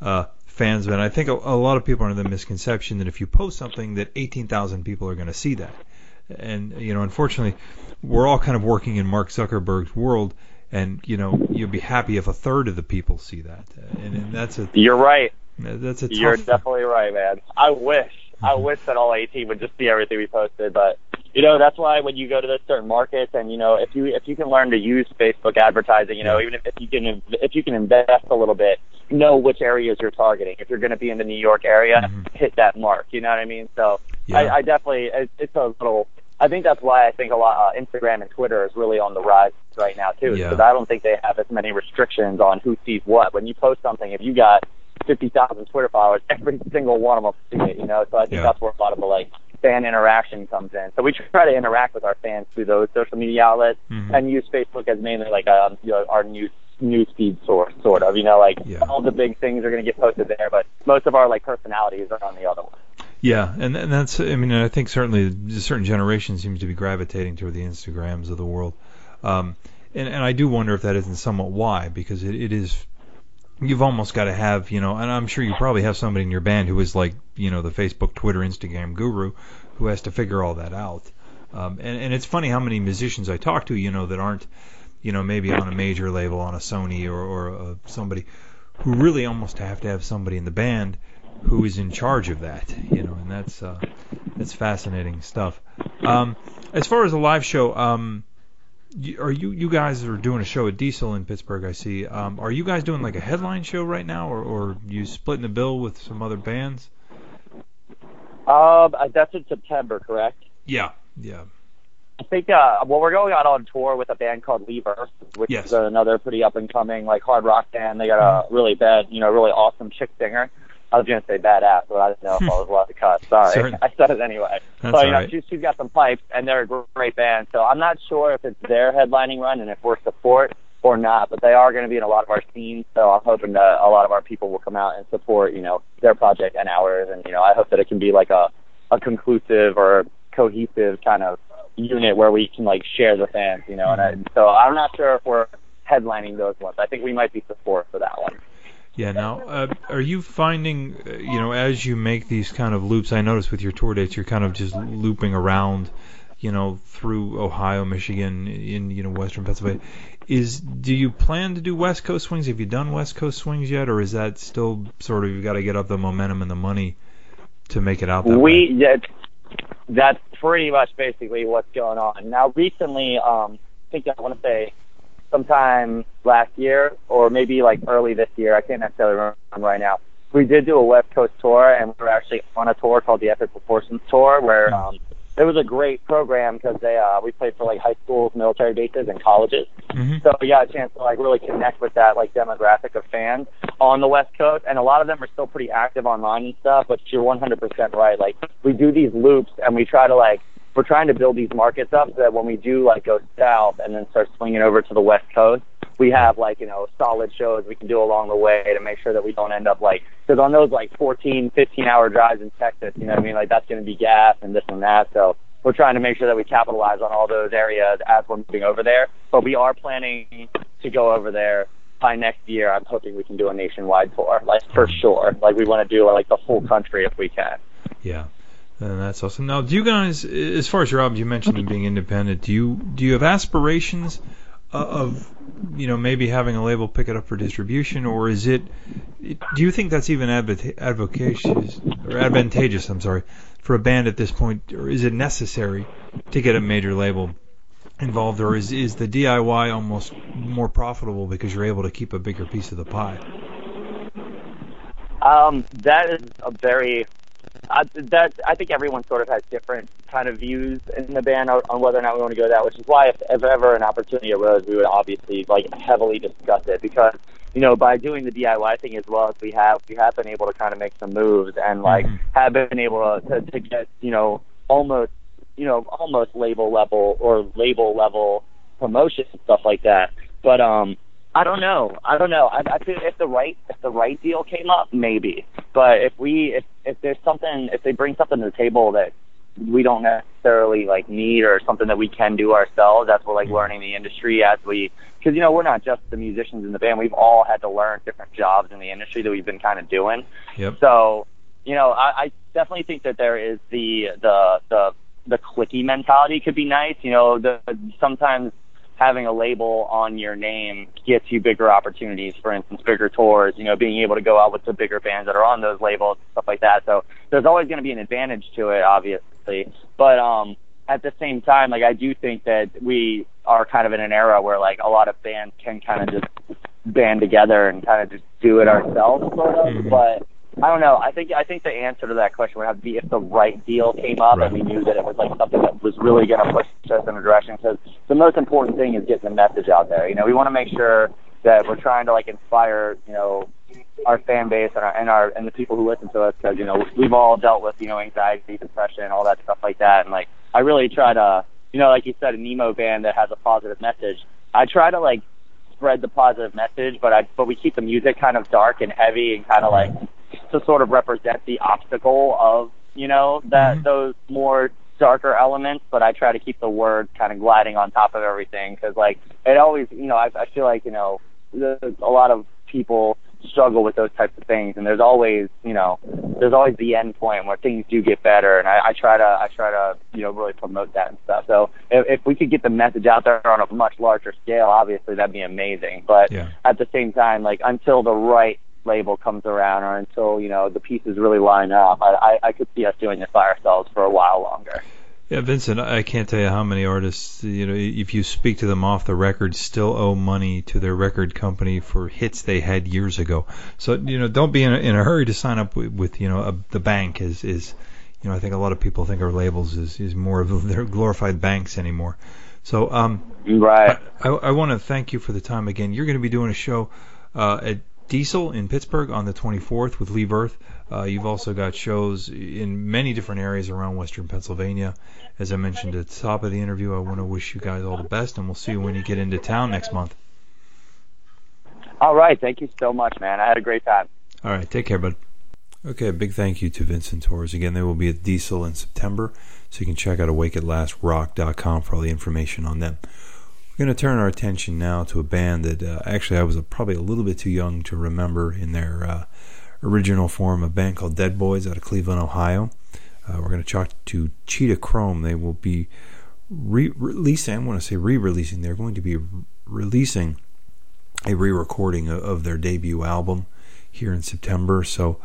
uh, fans, and I think a, a lot of people are under the misconception that if you post something, that 18,000 people are going to see that. And you know, unfortunately, we're all kind of working in Mark Zuckerberg's world, and you know, you'll be happy if a third of the people see that, and, and that's a
You're right.
that's a tough.
You're definitely right, man. I wish. I mm-hmm. wish that all 18 would just see everything we posted, but you know that's why when you go to those certain markets and you know if you if you can learn to use Facebook advertising, you know even if, if you can if you can invest a little bit, know which areas you're targeting. If you're going to be in the New York area,
Mhm.
hit that mark. You know what I mean? So
Yeah.
I, I definitely it, it's a little. I think that's why I think a lot uh, Instagram and Twitter is really on the rise right now too.
Yeah.
Because I don't think they have as many restrictions on who sees what. When you post something, if you got fifty thousand Twitter followers, every single one of them see it. You know, so I think
Yeah.
that's where a lot of the like fan interaction comes in. So we try to interact with our fans through those social media outlets
Mhm.
and use Facebook as mainly like um, you know, our news news feed source, sort of. You know, like
Yeah.
all the big things are going to get posted there, but most of our like personalities are on the other one.
Yeah, and, and that's I mean I think certainly a certain generation seems to be gravitating toward the Instagrams of the world, um, and and I do wonder if that isn't somewhat why because it, it is you've almost got to have you know and I'm sure you probably have somebody in your band who is like you know the Facebook, Twitter, Instagram guru who has to figure all that out, um, and and it's funny how many musicians I talk to you know that aren't you know maybe on a major label on a Sony or or uh, somebody who really almost have to have somebody in the band who is in charge of that, you know, and that's uh, that's fascinating stuff. Um, as far as a live show, um, you, are you you guys are doing a show at Diesel in Pittsburgh? I see. Um, are you guys doing like a headline show right now, or, or you splitting the bill with some other bands?
Um, uh, that's in September, correct?
Yeah, yeah,
I think uh, well, we're going out on tour with a band called Lever, which
Yes.
is another pretty up and coming like hard rock band. They got a really bad, you know, really awesome chick singer. I was gonna say badass, but I didn't know if I was allowed to cut. Sorry,
Certain-
I said it anyway.
That's
so you know,
right.
she's, she's got some pipes, and they're a great band. So I'm not sure if it's their headlining run and if we're support or not, but they are going to be in a lot of our scenes. So I'm hoping that a lot of our people will come out and support, you know, their project and ours. And you know, I hope that it can be like a a conclusive or cohesive kind of unit where we can like share the fans, you know. And I, so I'm not sure if we're headlining those ones. I think we might be support for that one.
yeah. Now, uh, are you finding, uh, you know, as you make these kind of loops? I notice with your tour dates, you're kind of just looping around, you know, through Ohio, Michigan, in you know Western Pennsylvania. Is do you plan to do West Coast swings? Have you done West Coast swings yet, or is that still sort of you've got to get up the momentum and the money to make it out that
we
way?
yeah, that's pretty much basically what's going on. Now recently um i think i want to say sometime last year or maybe like early this year i can't necessarily remember right now we did do a west coast tour and we were actually on a tour called the epic proportions tour where um it was a great program because they uh we played for like high schools military bases and colleges
Mhm.
so we got a chance to like really connect with that like demographic of fans on the West Coast, and a lot of them are still pretty active online and stuff. But you're 100% right. Like we do these loops, and we try to like we're trying to build these markets up so that when we do like go south and then start swinging over to the West Coast, we have like you know solid shows we can do along the way to make sure that we don't end up like because on those like 14, 15 hour drives in Texas, you know what I mean? Like that's going to be gas and this and that. So we're trying to make sure that we capitalize on all those areas as we're moving over there. But we are planning to go over there by next year. I'm hoping we can do a nationwide tour, like for sure. Like we want to do like the whole country if we can.
Yeah. And that's awesome. Now, do you guys, as far as your album, you mentioned them being independent. Do you do you have aspirations uh, of, you know, maybe having a label pick it up for distribution, or is it? do you think that's even advocacious or advantageous? I'm sorry, for a band at this point, or is it necessary to get a major label involved, or is is the DIY almost more profitable because you're able to keep a bigger piece of the pie?
Um, that is a very uh, that I think everyone sort of has different kind of views in the band on, on whether or not we want to go that, which is why if, if ever an opportunity arose, we would obviously like heavily discuss it because you know by doing the DIY thing as well as we have, we have been able to kind of make some moves and like
Mhm.
have been able to, to to get you know almost you know almost label level or label level promotion and stuff like that. But um, I don't know. I don't know. I, I feel if the right if the right deal came up, maybe. But if we if if there's something if they bring something to the table that we don't necessarily like need or something that we can do ourselves, that's what like mm-hmm. learning the industry as we because you know we're not just the musicians in the band. We've all had to learn different jobs in the industry that we've been kind of doing.
Yep.
So, you know, I, I definitely think that there is the the the the clicky mentality could be nice. You know, the sometimes having a label on your name gets you bigger opportunities. For instance, bigger tours. You know, being able to go out with the bigger bands that are on those labels, stuff like that. So there's always going to be an advantage to it, obviously. But um, at the same time, like I do think that we are kind of in an era where like a lot of bands can kind of just band together and kind of just do it ourselves, sort of.
Mhm.
But I don't know. I think I think the answer to that question would have to be if the right deal came up
Right.
and we knew that it was like something that was really going to push us in a direction. Because the most important thing is getting the message out there. You know, we want to make sure that we're trying to like inspire, you know, our fan base and our and our and the people who listen to us because you know we've all dealt with you know anxiety, depression, all that stuff like that, and like I really try to you know like you said an emo band that has a positive message. I try to like spread the positive message, but I but we keep the music kind of dark and heavy and kind of like to sort of represent the obstacle of you know that
Mhm.
those more darker elements. But I try to keep the word kind of gliding on top of everything because like it always you know I, I feel like you know the, a lot of people struggle with those types of things and there's always you know there's always the end point where things do get better and I, I try to I try to you know really promote that and stuff so if, if we could get the message out there on a much larger scale obviously that'd be amazing but
Yeah.
at the same time like until the right label comes around or until you know the pieces really line up I, I, I could see us doing this by ourselves for a while longer
Yeah, Vincent, I can't tell you how many artists, you know, if you speak to them off the record, still owe money to their record company for hits they had years ago. So, you know, don't be in a, in a hurry to sign up with, with you know, a, the bank is, is, you know, I think a lot of people think our labels is, is more of their glorified banks anymore. So, um,
right
I, I want to thank you for the time again. You're going to be doing a show uh, at Diesel in Pittsburgh on the 24th with Leave Earth. Uh, you've also got shows in many different areas around Western Pennsylvania. As I mentioned at the top of the interview, I want to wish you guys all the best, and we'll see you when you get into town next month.
all right thank you so much man I had a great time
All right, take care, bud. Okay, big thank you to Vincent Torres. Again, they will be at Diesel in September, so you can check out awakeatlastrock.com for all the information on them. We're going to turn our attention now to a band that uh, actually I was probably a little bit too young to remember in their uh, original form, a band called Dead Boys out of Cleveland, Ohio. Uh, we're going to talk to Cheetah Chrome. They will be re- releasing, I want to say re releasing, they're going to be re- releasing a re recording of, of their debut album here in September. So,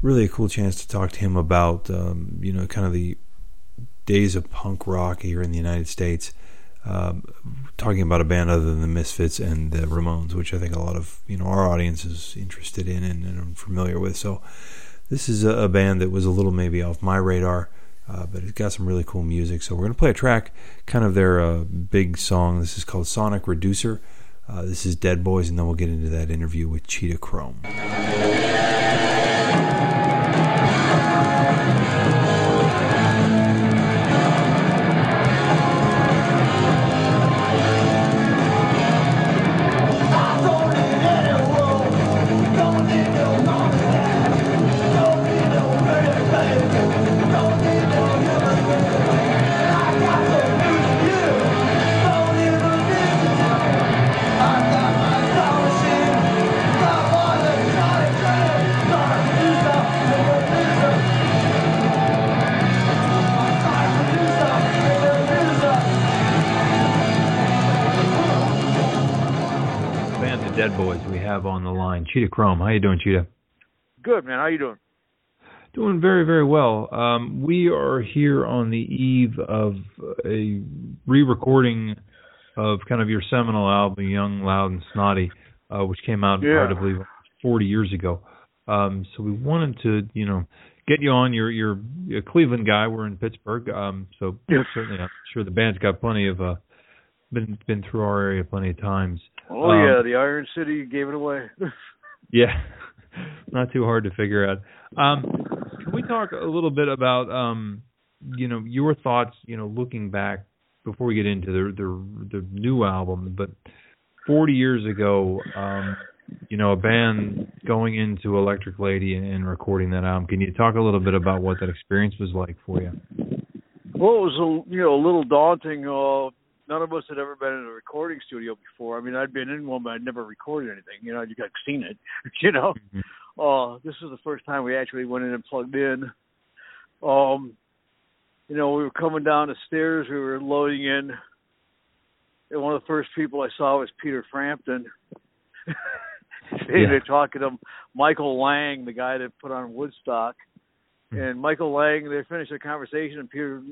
really a cool chance to talk to him about, um, you know, kind of the days of punk rock here in the United States. Um, talking about a band other than the Misfits and the Ramones, which I think a lot of you know our audience is interested in and, and familiar with. So this is a, a band that was a little maybe off my radar, uh, but it's got some really cool music. So we're gonna play a track, kind of their uh, big song. This is called Sonic Reducer. Uh, this is Dead Boys, and then we'll get into that interview with Cheetah Chrome. Cheetah Chrome. How you doing, Cheetah?
Good man, how you doing?
Doing very, very well. Um, we are here on the eve of a re-recording of kind of your seminal album, Young, Loud, and Snotty, uh, which came out
Yeah.
to believe 40 years ago. Um, so we wanted to, you know, get you on. You're you're a Cleveland guy. We're in Pittsburgh, um, so
Yes.
certainly I'm sure the band's got plenty of uh, been been through our area plenty of times.
Oh
Um,
yeah, the Iron City gave it away.
Yeah, not too hard to figure out. Um, can we talk a little bit about, um, you know, your thoughts, you know, looking back before we get into the the, the new album, but 40 years ago, um, you know, a band going into Electric Lady and, and recording that album. Can you talk a little bit about what that experience was like for you?
well, it was a you know a little daunting. Uh, none of us had ever been in a recording studio before. I mean, I'd been in one, but I'd never recorded anything. You know, I'd like seen it. You know,
Mhm.
uh, this was the first time we actually went in and plugged in. Um, you know, we were coming down the stairs. We were loading in, and one of the first people I saw was Peter Frampton. they
Yeah.
were talking to Michael Lang, the guy that put on Woodstock,
Hmm.
and Michael Lang. They finished their conversation, and Peter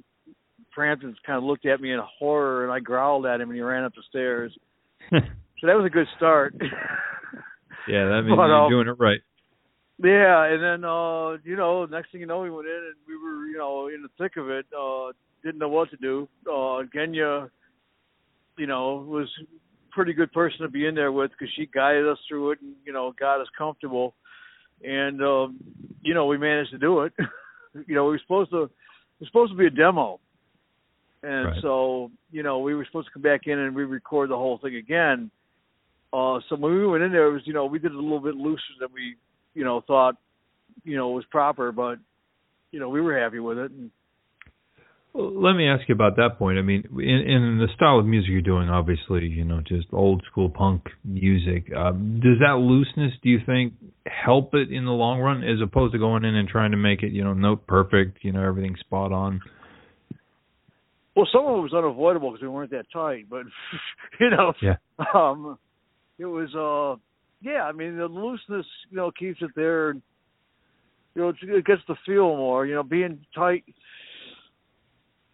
Frampton kind of looked at me in horror, and I growled at him, and he ran up the stairs. So that was a good start.
yeah, that means
But,
you're
um,
doing it right.
Yeah, and then uh, you know, next thing you know, we went in and we were, you know, in the thick of it. Uh, didn't know what to do. Uh, Genya, you know, was a pretty good person to be in there with because she guided us through it and you know got us comfortable. And um, you know, we managed to do it. you know, we were supposed to, it was supposed to be a demo, and
Right.
so you know, we were supposed to come back in and re-record the whole thing again. Uh, so when we went in there, it was you know we did it a little bit looser than we you know thought you know was proper, but you know we were happy with it. And,
Well, let me ask you about that point. I mean, in, in the style of music you're doing, obviously, you know, just old school punk music. Um, does that looseness, do you think, help it in the long run, as opposed to going in and trying to make it, you know, note perfect, you know, everything spot on?
Well, some of it was unavoidable because we weren't that tight, but you know,
Yeah.
um, it was uh, yeah. I mean, the looseness you know keeps it there. And, you know, it gets the feel more. You know, being tight.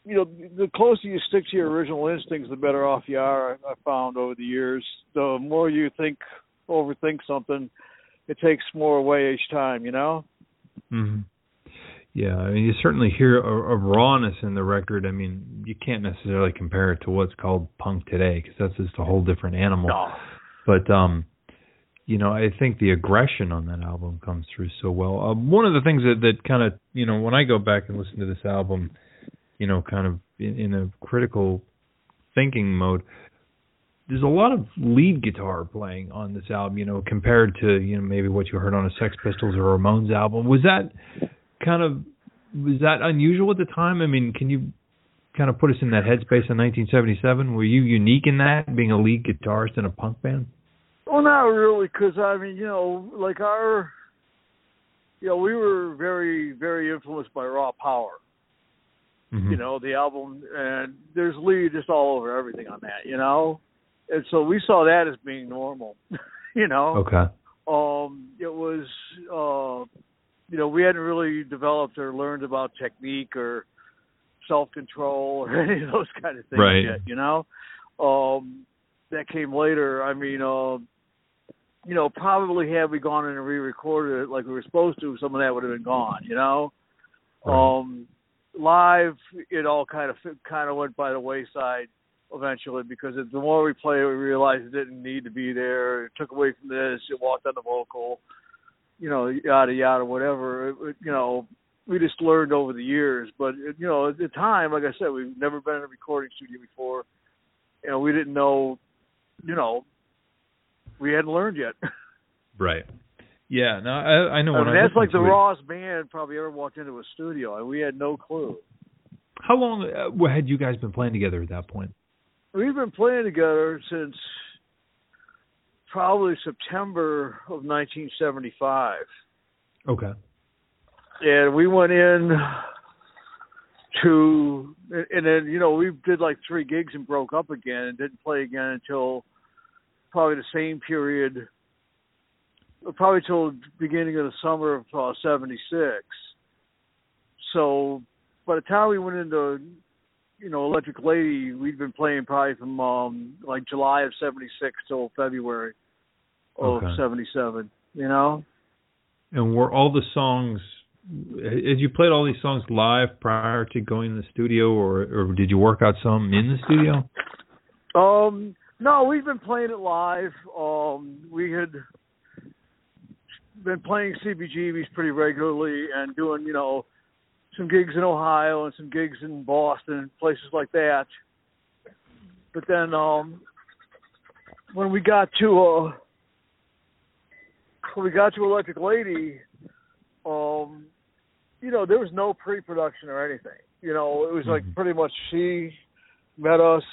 You know, the closer you stick to your original instincts, the better off you are. I I found over the years. The more you think, overthink something, it takes more away each time. You know.
hmm Yeah, I mean, you certainly hear a, a rawness in the record. I mean, you can't necessarily compare it to what's called punk today because that's just a whole different animal.
No.
But um, you know, I think the aggression on that album comes through so well. Um, one of the things that that kind of you know when I go back and listen to this album, you know, kind of in, in a critical thinking mode, there's a lot of lead guitar playing on this album. You know, compared to you know maybe what you heard on a Sex Pistols or Ramones album. Was that kind of was that unusual at the time? I mean, can you kind of put us in that headspace in 1977? Were you unique in that, being a lead guitarist in a punk band?
Well, not really, because I mean, you know, like our, you know, we were very, very influenced by Raw Power.
Mhm.
You know, the album, and there's lead just all over everything on that. You know, and so we saw that as being normal. you know,
Okay.
um, it was, uh, you know, we hadn't really developed or learned about technique or self control or any of those kind of things
Right.
yet. You know, um, that came later. I mean, uh, you know, probably had we gone in and re-recorded it like we were supposed to, some of that would have been gone. You know,
Right.
um, live, it all kind of kind of went by the wayside eventually because the more we played, we realized it didn't need to be there. It took away from this. It walked on the vocal, you know, yada yada, whatever. It, it, you know, we just learned over the years. But it, you know, at the time, like I said, we've never been in a recording studio before. You know, we didn't know. You know, we hadn't learned yet.
Right. Yeah. No, I, I know.
What
I
mean,
I
that's like the rawest band probably ever walked into a studio, and we had no clue.
How long uh, had you guys been playing together at that point?
We've been playing together since probably September of 1975,
Okay.
and we went in to, and then you know we did like three gigs and broke up again and didn't play again until probably the same period, probably till the beginning of the summer of uh, '76. So by the time we went into you know, Electric Lady, we'd been playing probably from um like July of '76 till February of
Okay.
'77. You know,
And were all the songs? Had you played all these songs live prior to going in the studio, or or did you work out some in the studio?
um, no, we've been playing it live. Um, we had been playing CBGBs pretty regularly and doing you know some gigs in Ohio and some gigs in Boston and places like that. But then um when we got to uh when we got to Electric Lady, um, you know, there was no pre production or anything. You know, it was like
Mhm.
pretty much she met us.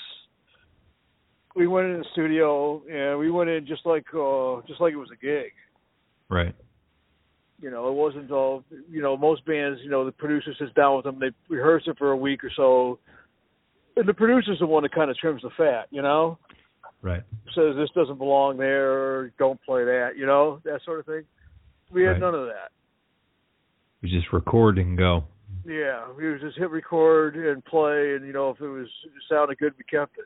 We went in the studio and we went in just like uh just like it was a gig.
Right.
You know, it wasn't all. You know, most bands. You know, the producer sits down with them. They rehearse it for a week or so. and the producer's the one that kind of trims the fat, you know,
Right.
says this doesn't belong there, don't play that, you know, that sort of thing. We had
Right.
none of that.
We just record and go.
Yeah, we would just hit record and play, and you know, if it was it sounded good, we kept it.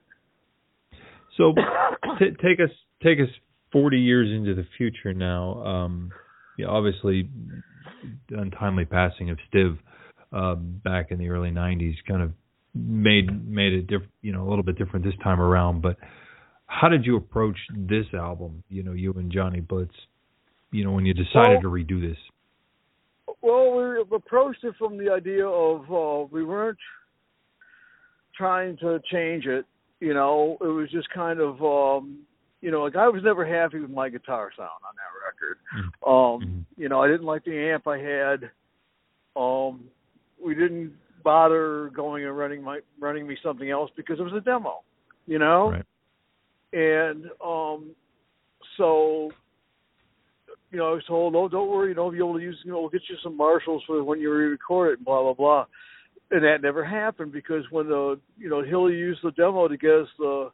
So t- take us take us 40 years into the future now. Um, yeah, obviously, untimely passing of Stiv uh, back in the early 90s kind of made made it diff- you know a little bit different this time around. But how did you approach this album? You know, you and Johnny Blitz. You know, when you decided
Well-
to redo this.
Well, we approached it from the idea of uh, we weren't trying to change it. You know, it was just kind of, um, you know, like I was never happy with my guitar sound on that record. Um,
Mhm.
You know, I didn't like the amp I had. Um, we didn't bother going and running my running me something else because it was a demo. You know,
Right.
and um, so you know, I was told, "Oh, don't worry, you know, you'll be able to use, you know, we'll get you some Marshalls for when you re-record it, and blah blah blah." And that never happened because when the, you know, Hilly used the demo to get us the,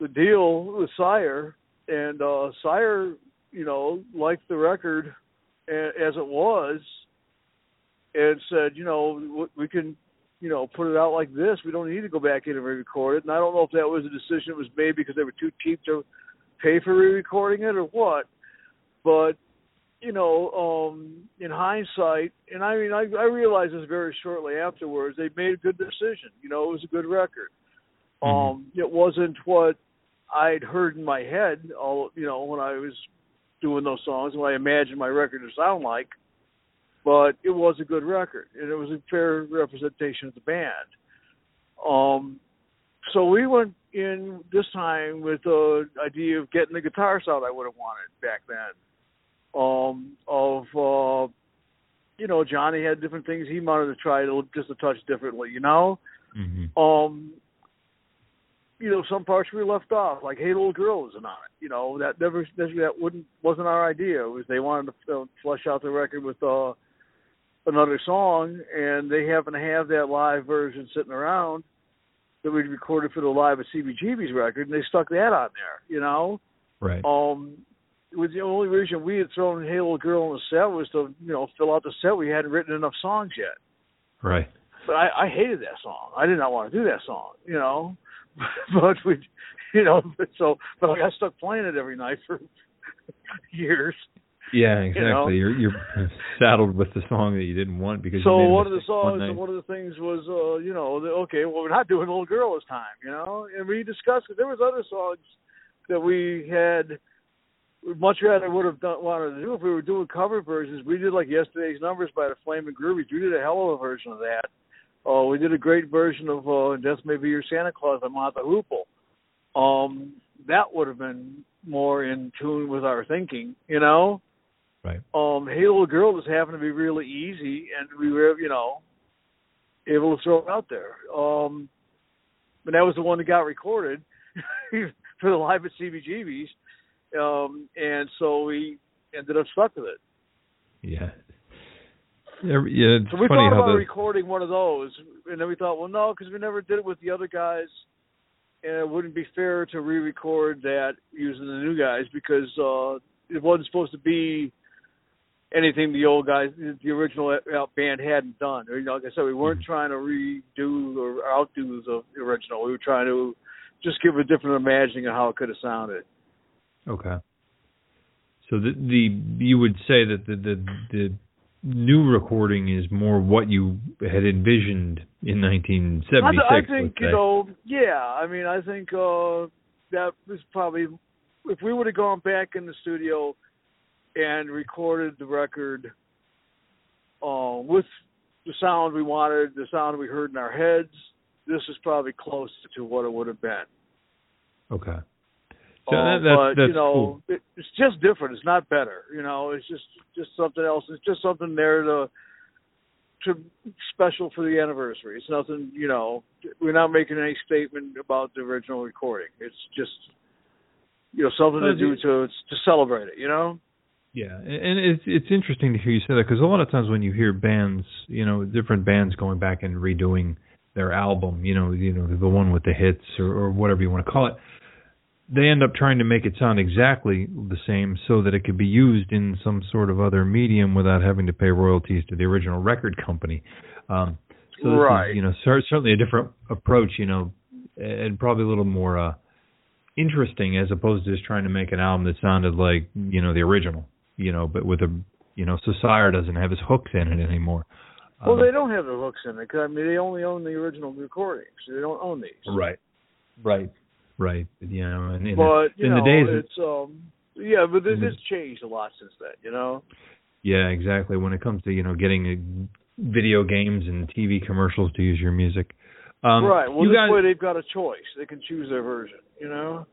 the deal with Sire, and uh Sire, you know, liked the record as it was, and said, you know, we can, you know, put it out like this. We don't need to go back in and re-record it. And I don't know if that was a decision that was made because they were too cheap to pay for re-recording it or what but you know, um, in hindsight, and I mean, I, I realized this very shortly afterwards. They made a good decision. You know, it was a good record. Um, it wasn't what I'd heard in my head. All you know, when I was doing those songs, what I imagined my record to sound like. But it was a good record, and it was a fair representation of the band. Um, so we went in this time with the idea of getting the guitar sound I would have wanted back then um, of uh, you know Johnny had different things he wanted to try to just a touch differently, you know.
Mm-hmm.
Um, you know, some parts we left off, like "Hey Little Girl" isn't on it. You know, that never that wouldn't wasn't our idea. It was they wanted to uh, flesh out the record with uh, another song, and they happen to have that live version sitting around that we recorded for the live at CBGB's record, and they stuck that on there. You know,
Right.
um, it was the only reason we had thrown "Hey Little Girl" on the set was to you know fill out the set. We hadn't written enough songs yet,
Right.
but I, I hated that song. I did not want to do that song, you know. but we, you know, so but I got stuck playing it every night for years.
Yeah, exactly.
You know?
You're you're saddled with the song that you didn't want because
So one of the
mistake one
songs, one of the things was, uh, you know, the, okay, well, we're not doing "Little Girl" this time, you know. And we discussed it. There was other songs that we had much rather would have done, wanted to do if we were doing cover versions. We did like yesterday's numbers by the Flaming Groovies. We did a hell of a version of that. Oh, we did a great version of uh, "Death May Be Your Santa Claus" by Mott the Hoople. Um, that would have been more in tune with our thinking, you know.
Right.
Um, "Hey Little Girl" just happened to be really easy, and we were, you know, able to throw it out there. Um, but that was the one that got recorded for the live at CBGB's, um, and so we ended up stuck with it.
Yeah. Yeah, yeah, it's
So we
funny
thought about
the
recording one of those, and then we thought, well, no, because we never did it with the other guys, and it wouldn't be fair to re-record that using the new guys because uh, it wasn't supposed to be anything the old guys, the original band hadn't done. Or, you know, like I said, we weren't trying to redo or outdo the original. We were trying to just give a different imagining of how it could have sounded.
Okay. So the the you would say that the the the new recording is more what you had envisioned in 1976.
I, th- I think you know, yeah. I mean, I think uh that was probably if we would have gone back in the studio and recorded the record uh, with the sound we wanted, the sound we heard in our heads. This is probably close to what it would have been.
Okay. So that, um, that's,
but
that's
you know,
cool.
it, it's just different. It's not better. You know, it's just just something else. It's just something there to to special for the anniversary. It's nothing. You know, we're not making any statement about the original recording. It's just you know something to do to to celebrate it. You know.
Yeah, and and it's it's interesting to hear you say that because a lot of times when you hear bands, you know, different bands going back and redoing their album, you know, you know, the one with the hits or, or whatever you want to call it, they end up trying to make it sound exactly the same so that it could be used in some sort of other medium without having to pay royalties to the original record company. Um, so
Right.
is, you know, cer- certainly a different approach, you know, and probably a little more uh, interesting as opposed to just trying to make an album that sounded like, you know, the original, you know, but with a, you know, Society doesn't have his hooks in it anymore.
Well,
Um,
they don't have the hooks in it because, I mean, they only own the original recordings. They don't own these.
Right. Right. Right. You know, and in,
But
the,
you
in
know,
the days,
it's um, yeah, but this has changed a lot since then. You know.
yeah, exactly. When it comes to you know getting uh, video games and TV commercials to use your music, um,
right. Well,
you
this
guys,
way they've got a choice. They can choose their version. You know.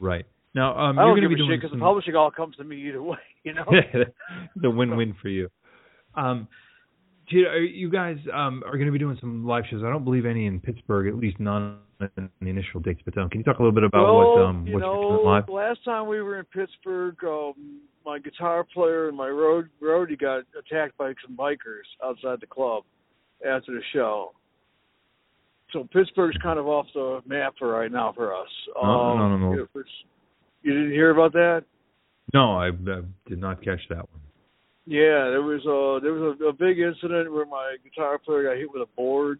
right now, um,
I
you're
don't
going to
give
be
a
doing
shit because
some,
the publishing all comes to me either way. You know.
the win-win for you. Um, you, are you guys um, are going to be doing some live shows. I don't believe any in Pittsburgh, at least none in the initial dates. But um, can you talk a little bit about
well,
what um,
you
what
know,
you're live?
last time we were in Pittsburgh, um, my guitar player and my road roadie got attacked by some bikers outside the club after the show. So Pittsburgh's kind of off the map for right now for us.
No,
um,
no, no, no.
it was- you didn't hear about that?
No, I, I did not catch that one.
Yeah, there was a there was a, a big incident where my guitar player got hit with a board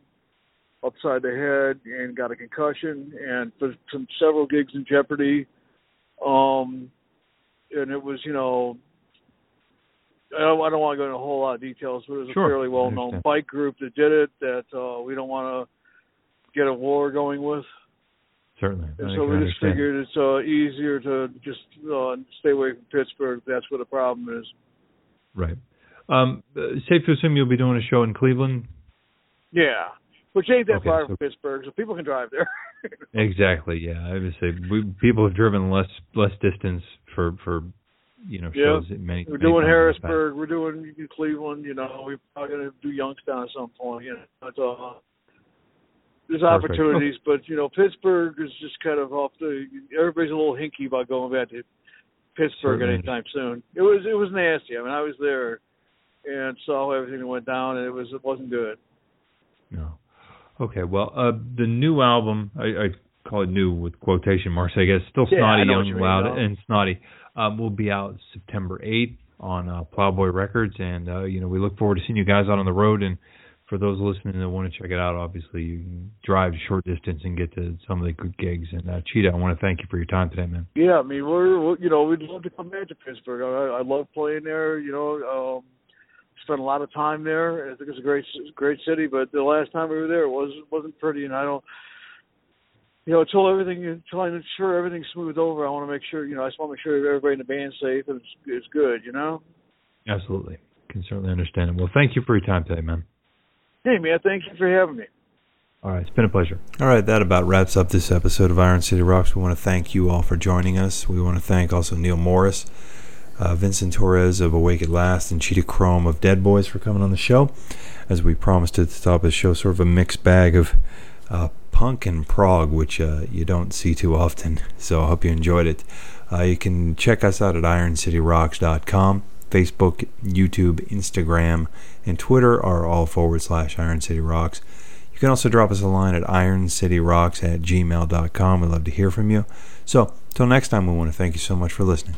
upside the head and got a concussion and put some several gigs in jeopardy. Um, and it was you know I don't, I don't want to go into a whole lot of details, but it was
Sure,
a fairly well known bike group that did it that uh, we don't want to get a war going with.
Certainly,
And
I
so we just
understand.
figured it's uh, easier to just uh, stay away from Pittsburgh. if That's what the problem is.
Right. Um, uh, safe to assume you'll be doing a show in Cleveland.
Yeah, which ain't that
Okay,
far
so-
from Pittsburgh, so people can drive there.
Exactly. Yeah, I would say we, people have driven less less distance for for you know
Yeah.
shows. Many.
we're
many
doing
times in the past.
Harrisburg. We're doing Cleveland. You know, we're probably gonna do Youngstown at some point. You know, but, uh, there's
Perfect.
opportunities, but you know, Pittsburgh is just kind of off the. Everybody's a little hinky about going back to Pittsburgh
Certainly.
anytime soon. It was it was nasty. I mean, I was there and saw everything that went down, and it was it wasn't good.
No. Okay. Well, uh, the new album, I, I call it new with quotation marks. I guess still
Yeah,
snotty, young, loud, and snotty. Um, will be out September eighth on uh, Plowboy Records, and uh, you know we look forward to seeing you guys out on the road. And for those listening that want to check it out, obviously you can drive short distance and get to some of the good gigs. And uh, Cheetah, I want to thank you for your time today, man.
Yeah, I mean, we're we're- you know we'd love to come back to Pittsburgh. I, I love playing there. You know, um, spent a lot of time there. I think it's a great great city. But the last time we were there, it was wasn't pretty, and I don't. You know, until everything, until I'm sure everything's smoothed over, I want to make sure. You know, I just want to make sure everybody in the band's safe and it's, it's good. You know.
Absolutely, can certainly understand it. Well, thank you for your time today, man.
Hey man, thank you for having me.
All right, it's been a pleasure. All right, that about wraps up this episode of Iron City Rocks. We want to thank you all for joining us. We want to thank also Neal Morse, uh, Vincent Torres of Awake at Last, and Cheetah Chrome of Dead Boys for coming on the show. As we promised at the top of the show, sort of a mixed bag of uh, punk and prog, which uh, you don't see too often. So I hope you enjoyed it. Uh, you can check us out at ironcityrocks.com. Facebook, YouTube, Instagram, and Twitter are all forward slash Iron City Rocks. You can also drop us a line at ironcityrocks at gmail.com. We'd love to hear from you. So, till next time, we want to thank you so much for listening.